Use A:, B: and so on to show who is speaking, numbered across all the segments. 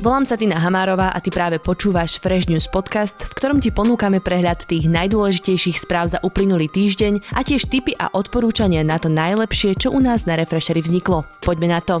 A: Volám sa Tina Hamárová a ty práve počúvaš Fresh News podcast, v ktorom ti ponúkame prehľad tých najdôležitejších správ za uplynulý týždeň a tiež tipy a odporúčania na to najlepšie, čo u nás na Refresheri vzniklo. Poďme na to.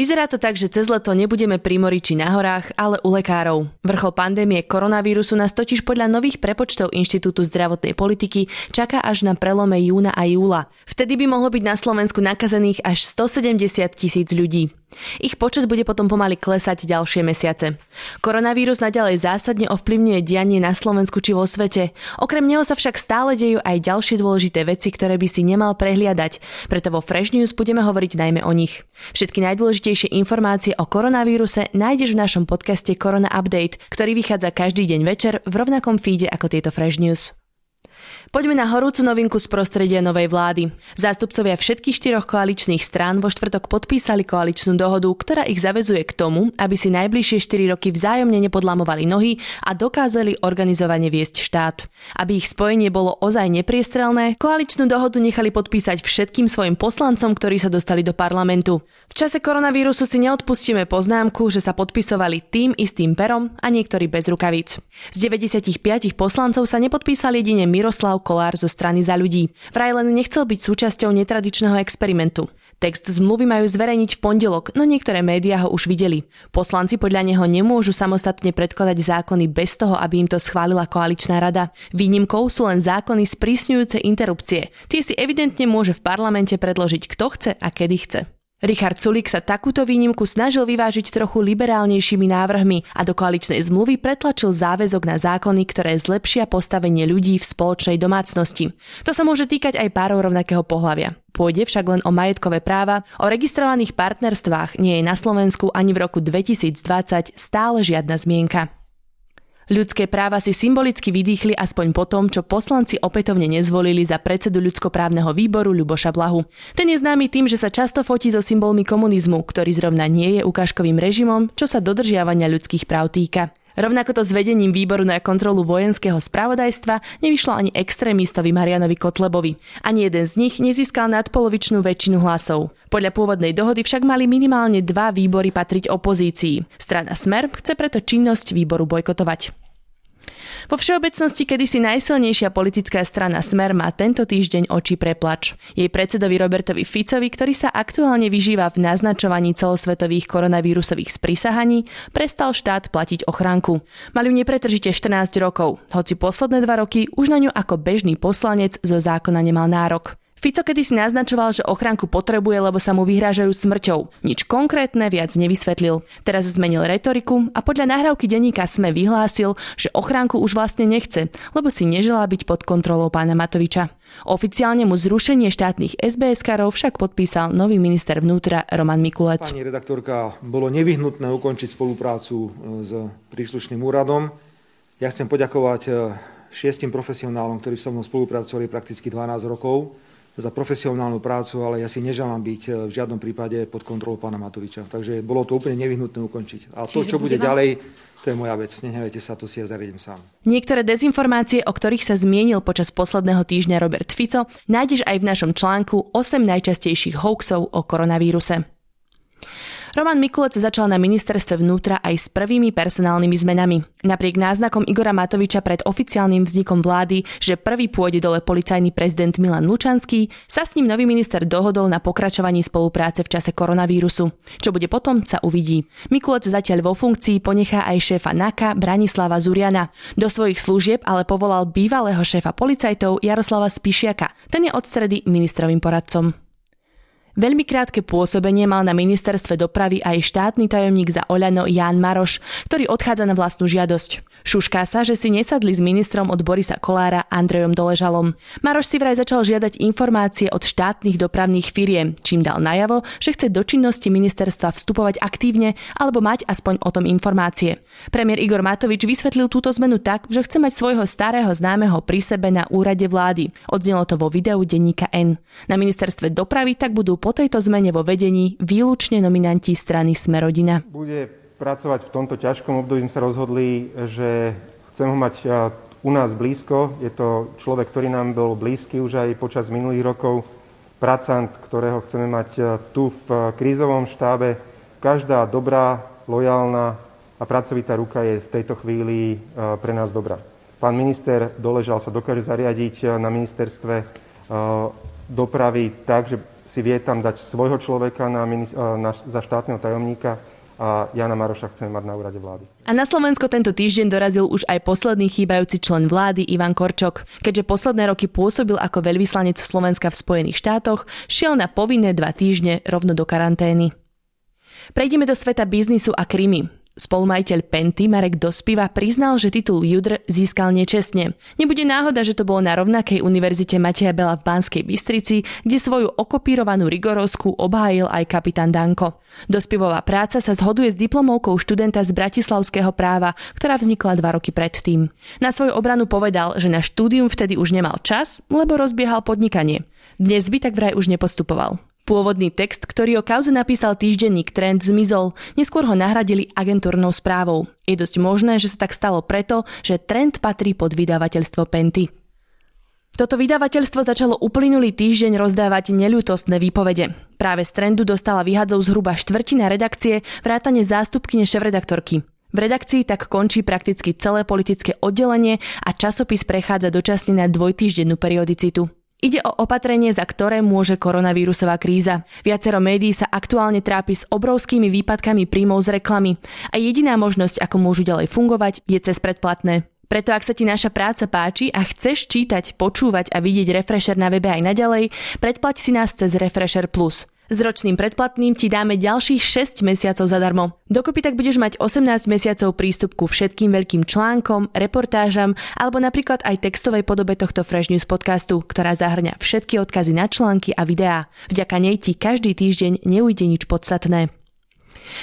A: Vyzerá to tak, že cez leto nebudeme pri mori či na horách, ale u lekárov. Vrchol pandémie koronavírusu nás totiž podľa nových prepočtov Inštitútu zdravotnej politiky čaká až na prelome júna a júla. Vtedy by mohlo byť na Slovensku nakazených až 170 tisíc ľudí. Ich počet bude potom pomaly klesať ďalšie mesiace. Koronavírus naďalej zásadne ovplyvňuje dianie na Slovensku či vo svete. Okrem neho sa však stále dejú aj ďalšie dôležité veci, ktoré by si nemal prehliadať. Preto vo Fresh News budeme hovoriť najmä o nich. Všetky najdôležitejšie informácie o koronavíruse nájdeš v našom podcaste Corona Update, ktorý vychádza každý deň večer v rovnakom feede ako tieto Fresh News. Poďme na horúcu novinku z prostredia novej vlády. Zástupcovia všetkých štyroch koaličných strán vo štvrtok podpísali koaličnú dohodu, ktorá ich zavezuje k tomu, aby si najbližšie 4 roky vzájomne nepodlamovali nohy a dokázali organizovane viesť štát. Aby ich spojenie bolo ozaj nepriestrelné, koaličnú dohodu nechali podpísať všetkým svojim poslancom, ktorí sa dostali do parlamentu. V čase koronavírusu si neodpustíme poznámku, že sa podpisovali tým istým perom a niektorí bez rukavíc. Z 95 poslancov sa nepodpísal jedine Miroslav Kolár zo strany za ľudí. Vraj len nechcel byť súčasťou netradičného experimentu. Text zmluvy majú zverejniť v pondelok, no niektoré médiá ho už videli. Poslanci podľa neho nemôžu samostatne predkladať zákony bez toho, aby im to schválila koaličná rada. Výnimkou sú len zákony sprísňujúce interrupcie. Tie si evidentne môže v parlamente predložiť kto chce a kedy chce. Richard Sulik sa takúto výnimku snažil vyvážiť trochu liberálnejšími návrhmi a do koaličnej zmluvy pretlačil záväzok na zákony, ktoré zlepšia postavenie ľudí v spoločnej domácnosti. To sa môže týkať aj párov rovnakého pohľavia. Pôjde však len o majetkové práva, o registrovaných partnerstvách nie je na Slovensku ani v roku 2020 stále žiadna zmienka. Ľudské práva si symbolicky vydýchli aspoň po tom, čo poslanci opätovne nezvolili za predsedu ľudskoprávneho výboru Ľuboša Blahu. Ten je známy tým, že sa často fotí so symbolmi komunizmu, ktorý zrovna nie je ukážkovým režimom, čo sa dodržiavania ľudských práv týka. Rovnako to s vedením výboru na kontrolu vojenského spravodajstva nevyšlo ani extrémistovi Marianovi Kotlebovi. Ani jeden z nich nezískal nadpolovičnú väčšinu hlasov. Podľa pôvodnej dohody však mali minimálne dva výbory patriť opozícii. Strana Smer chce preto činnosť výboru bojkotovať. Vo všeobecnosti kedysi najsilnejšia politická strana Smer má tento týždeň oči preplač. Jej predsedovi Robertovi Ficovi, ktorý sa aktuálne vyžíva v naznačovaní celosvetových koronavírusových sprisahaní, prestal štát platiť ochránku. Mali ju nepretržite 14 rokov, hoci posledné dva roky už na ňu ako bežný poslanec zo zákona nemal nárok. Fico kedy si naznačoval, že ochránku potrebuje, lebo sa mu vyhrážajú smrťou. Nič konkrétne viac nevysvetlil. Teraz zmenil retoriku a podľa nahrávky denníka SME vyhlásil, že ochránku už vlastne nechce, lebo si neželá byť pod kontrolou pána Matoviča. Oficiálne mu zrušenie štátnych SBS-karov však podpísal nový minister vnútra Roman Mikulec.
B: Pani redaktorka, bolo nevyhnutné ukončiť spoluprácu e, s príslušným úradom. Ja chcem poďakovať e, šiestim profesionálom, ktorí so mnou spolupracovali prakticky 12 rokov za profesionálnu prácu, ale ja si neželám byť eh, v žiadnom prípade pod kontrolou pána Matoviča. Takže bolo to úplne nevyhnutné ukončiť. A to, čo bude vám... ďalej, to je moja vec. Nehnevajte sa, to si ja zariadím sám.
A: Niektoré dezinformácie, o ktorých sa zmienil počas posledného týždňa Robert Fico, nájdeš aj v našom článku 8 najčastejších hoaxov o koronavíruse. Roman Mikulec začal na ministerstve vnútra aj s prvými personálnymi zmenami. Napriek náznakom Igora Matoviča pred oficiálnym vznikom vlády, že prvý pôjde dole policajný prezident Milan Lučanský, sa s ním nový minister dohodol na pokračovaní spolupráce v čase koronavírusu. Čo bude potom, sa uvidí. Mikulec zatiaľ vo funkcii ponechá aj šéfa NAKA Branislava Zuriana. Do svojich služieb ale povolal bývalého šéfa policajtov Jaroslava Spišiaka. Ten je od stredy ministrovým poradcom. Veľmi krátke pôsobenie mal na ministerstve dopravy aj štátny tajomník za Oľano Ján Maroš, ktorý odchádza na vlastnú žiadosť. Šušká sa, že si nesadli s ministrom od Borisa Kolára Andrejom Doležalom. Maroš si vraj začal žiadať informácie od štátnych dopravných firiem, čím dal najavo, že chce do činnosti ministerstva vstupovať aktívne alebo mať aspoň o tom informácie. Premiér Igor Matovič vysvetlil túto zmenu tak, že chce mať svojho starého známeho pri sebe na úrade vlády. Odznelo to vo videu denníka N. Na ministerstve dopravy tak budú po tejto zmene vo vedení výlučne nominanti strany Smerodina.
C: Bude pracovať v tomto ťažkom období sme sa rozhodli, že chcem ho mať u nás blízko. Je to človek, ktorý nám bol blízky už aj počas minulých rokov. Pracant, ktorého chceme mať tu v krízovom štábe. Každá dobrá, lojálna a pracovitá ruka je v tejto chvíli pre nás dobrá. Pán minister Doležal sa dokáže zariadiť na ministerstve dopravy tak, že si vie tam dať svojho človeka na, na, za štátneho tajomníka a Jana Maroša chceme mať na úrade vlády.
A: A na Slovensko tento týždeň dorazil už aj posledný chýbajúci člen vlády Ivan Korčok. Keďže posledné roky pôsobil ako veľvyslanec Slovenska v Spojených štátoch, šiel na povinné dva týždne rovno do karantény. Prejdeme do sveta biznisu a krimi. Spolumajiteľ Penty Marek Dospiva priznal, že titul Judr získal nečestne. Nebude náhoda, že to bolo na rovnakej univerzite Mateja Bela v Banskej Bystrici, kde svoju okopírovanú rigorovskú obhájil aj kapitán Danko. Dospivová práca sa zhoduje s diplomovkou študenta z bratislavského práva, ktorá vznikla dva roky predtým. Na svoju obranu povedal, že na štúdium vtedy už nemal čas, lebo rozbiehal podnikanie. Dnes by tak vraj už nepostupoval. Pôvodný text, ktorý o kauze napísal týždenník Trend, zmizol, neskôr ho nahradili agentúrnou správou. Je dosť možné, že sa tak stalo preto, že Trend patrí pod vydavateľstvo Penty. Toto vydavateľstvo začalo uplynulý týždeň rozdávať neľútostné výpovede. Práve z trendu dostala vyhadzov zhruba štvrtina redakcie, vrátane zástupkyne šéf-redaktorky. V redakcii tak končí prakticky celé politické oddelenie a časopis prechádza dočasne na dvojtýždennú periodicitu. Ide o opatrenie, za ktoré môže koronavírusová kríza. Viacero médií sa aktuálne trápi s obrovskými výpadkami príjmov z reklamy a jediná možnosť, ako môžu ďalej fungovať, je cez predplatné. Preto ak sa ti naša práca páči a chceš čítať, počúvať a vidieť Refresher na webe aj naďalej, predplať si nás cez Refresher Plus. S ročným predplatným ti dáme ďalších 6 mesiacov zadarmo. Dokopy tak budeš mať 18 mesiacov prístup ku všetkým veľkým článkom, reportážam alebo napríklad aj textovej podobe tohto Fresh News podcastu, ktorá zahrňa všetky odkazy na články a videá. Vďaka nej ti každý týždeň neujde nič podstatné.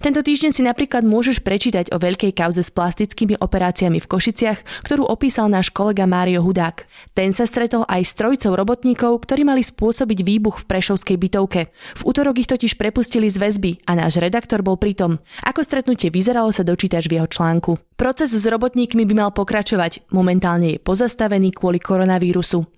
A: Tento týždeň si napríklad môžeš prečítať o veľkej kauze s plastickými operáciami v Košiciach, ktorú opísal náš kolega Mário Hudák. Ten sa stretol aj s trojicou robotníkov, ktorí mali spôsobiť výbuch v Prešovskej bytovke. V útorok ich totiž prepustili z väzby a náš redaktor bol pritom. Ako stretnutie vyzeralo sa dočítaš v jeho článku. Proces s robotníkmi by mal pokračovať, momentálne je pozastavený kvôli koronavírusu.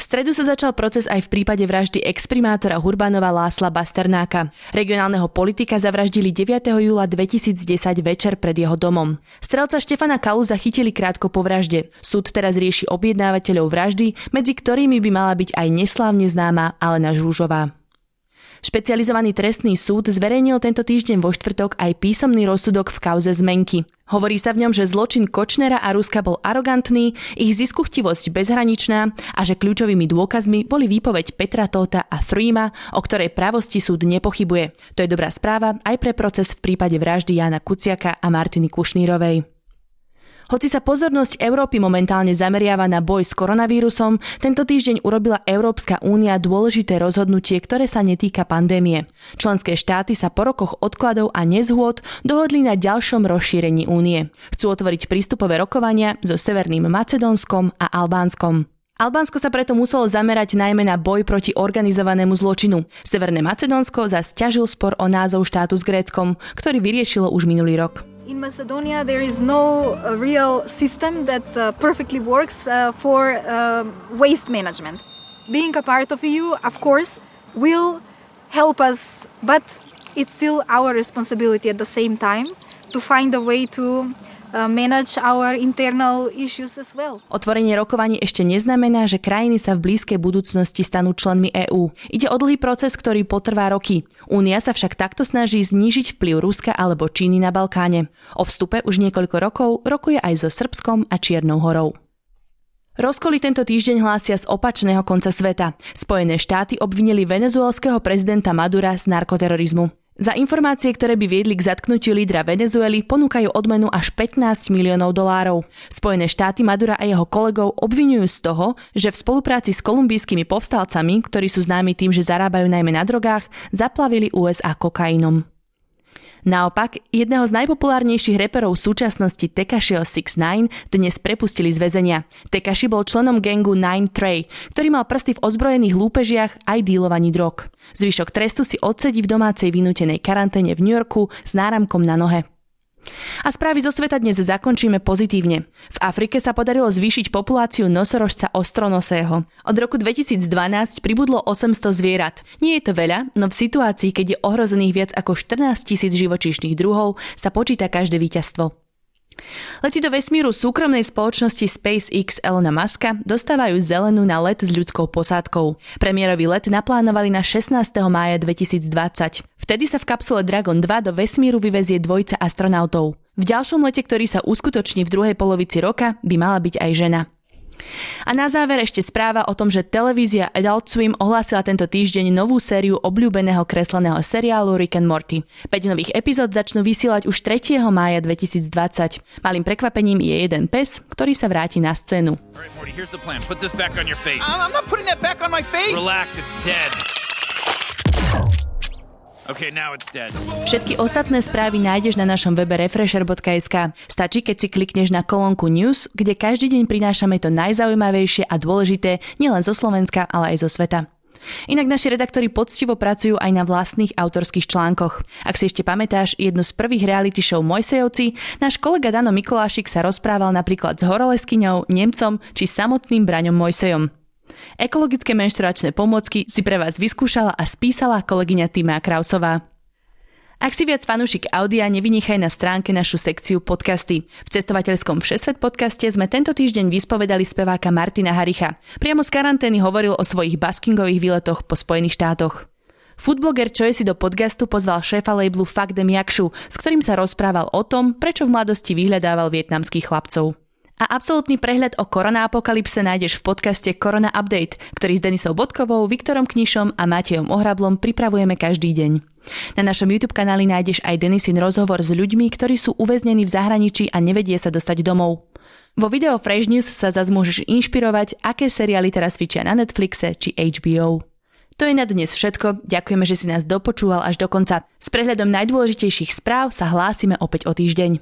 A: V stredu sa začal proces aj v prípade vraždy exprimátora Hurbanova Lásla Basternáka. Regionálneho politika zavraždili 9. júla 2010 večer pred jeho domom. Strelca Štefana Kalu zachytili krátko po vražde. Súd teraz rieši objednávateľov vraždy, medzi ktorými by mala byť aj neslávne známa Alena Žúžová. Špecializovaný trestný súd zverejnil tento týždeň vo štvrtok aj písomný rozsudok v kauze zmenky. Hovorí sa v ňom, že zločin Kočnera a Ruska bol arogantný, ich ziskuchtivosť bezhraničná a že kľúčovými dôkazmi boli výpoveď Petra Tóta a Freema, o ktorej pravosti súd nepochybuje. To je dobrá správa aj pre proces v prípade vraždy Jana Kuciaka a Martiny Kušnírovej. Hoci sa pozornosť Európy momentálne zameriava na boj s koronavírusom, tento týždeň urobila Európska únia dôležité rozhodnutie, ktoré sa netýka pandémie. Členské štáty sa po rokoch odkladov a nezhôd dohodli na ďalšom rozšírení únie. Chcú otvoriť prístupové rokovania so Severným Macedónskom a Albánskom. Albánsko sa preto muselo zamerať najmä na boj proti organizovanému zločinu. Severné Macedónsko zas ťažil spor o názov štátu s Gréckom, ktorý vyriešilo už minulý rok.
D: In Macedonia, there is no uh, real system that uh, perfectly works uh, for uh, waste management. Being a part of EU, of course, will help us, but it's still our responsibility at the same time to find a way to manage our internal issues as well.
A: Otvorenie rokovaní ešte neznamená, že krajiny sa v blízkej budúcnosti stanú členmi EÚ. Ide o dlhý proces, ktorý potrvá roky. Únia sa však takto snaží znížiť vplyv Ruska alebo Číny na Balkáne. O vstupe už niekoľko rokov rokuje aj so Srbskom a Čiernou horou. Rozkoly tento týždeň hlásia z opačného konca sveta. Spojené štáty obvinili venezuelského prezidenta Madura z narkoterorizmu. Za informácie, ktoré by viedli k zatknutiu lídra Venezuely, ponúkajú odmenu až 15 miliónov dolárov. Spojené štáty Madura a jeho kolegov obvinujú z toho, že v spolupráci s kolumbijskými povstalcami, ktorí sú známi tým, že zarábajú najmä na drogách, zaplavili USA kokainom. Naopak, jedného z najpopulárnejších reperov súčasnosti Tekashiho 6 dnes prepustili z väzenia. Tekashi bol členom gangu Nine Trey, ktorý mal prsty v ozbrojených lúpežiach aj dílovaní drog. Zvyšok trestu si odsedí v domácej vynútenej karanténe v New Yorku s náramkom na nohe. A správy zo sveta dnes zakončíme pozitívne. V Afrike sa podarilo zvýšiť populáciu nosorožca ostronosého. Od roku 2012 pribudlo 800 zvierat. Nie je to veľa, no v situácii, keď je ohrozených viac ako 14 tisíc živočíšnych druhov, sa počíta každé víťazstvo. Lety do vesmíru súkromnej spoločnosti SpaceX Elona Muska dostávajú zelenú na let s ľudskou posádkou. Premiérový let naplánovali na 16. mája 2020. Vtedy sa v kapsule Dragon 2 do vesmíru vyvezie dvojca astronautov. V ďalšom lete, ktorý sa uskutoční v druhej polovici roka, by mala byť aj žena. A na záver ešte správa o tom, že televízia Adult Swim ohlásila tento týždeň novú sériu obľúbeného kresleného seriálu Rick and Morty. 5 nových epizód začnú vysielať už 3. mája 2020. Malým prekvapením je jeden pes, ktorý sa vráti na scénu. Relax, it's dead. Okay, now it's dead. Všetky ostatné správy nájdeš na našom webe refresher.sk. Stačí, keď si klikneš na kolónku News, kde každý deň prinášame to najzaujímavejšie a dôležité nielen zo Slovenska, ale aj zo sveta. Inak naši redaktori poctivo pracujú aj na vlastných autorských článkoch. Ak si ešte pamätáš jednu z prvých reality show Mojsejovci, náš kolega Dano Mikolášik sa rozprával napríklad s horoleskyňou, Nemcom či samotným Braňom Mojsejom. Ekologické menšturačné pomôcky si pre vás vyskúšala a spísala kolegyňa Týma Krausová. Ak si viac fanúšik audia, nevynechaj na stránke našu sekciu podcasty. V cestovateľskom Všesvet podcaste sme tento týždeň vyspovedali speváka Martina Haricha. Priamo z karantény hovoril o svojich baskingových výletoch po Spojených štátoch. Foodbloger Choi si do podcastu pozval šéfa labelu Fuck Them Yakšu, s ktorým sa rozprával o tom, prečo v mladosti vyhľadával vietnamských chlapcov. A absolútny prehľad o koronaapokalypse nájdeš v podcaste Korona Update, ktorý s Denisou Bodkovou, Viktorom Knišom a Matejom Ohrablom pripravujeme každý deň. Na našom YouTube kanáli nájdeš aj Denisin rozhovor s ľuďmi, ktorí sú uväznení v zahraničí a nevedie sa dostať domov. Vo videu Fresh News sa zase môžeš inšpirovať, aké seriály teraz cvičia na Netflixe či HBO. To je na dnes všetko. Ďakujeme, že si nás dopočúval až do konca. S prehľadom najdôležitejších správ sa hlásime opäť o týždeň.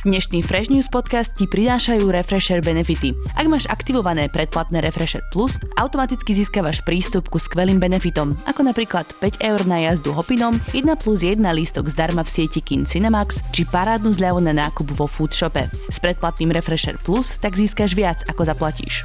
A: Dnešný Fresh News podcast ti prinášajú Refresher benefity. Ak máš aktivované predplatné Refresher Plus, automaticky získavaš prístup ku skvelým benefitom, ako napríklad 5 eur na jazdu hopinom, 1 plus 1 lístok zdarma v sieti Kin Cinemax či parádnu zľavu na nákup vo food shope. S predplatným Refresher Plus tak získaš viac, ako zaplatíš.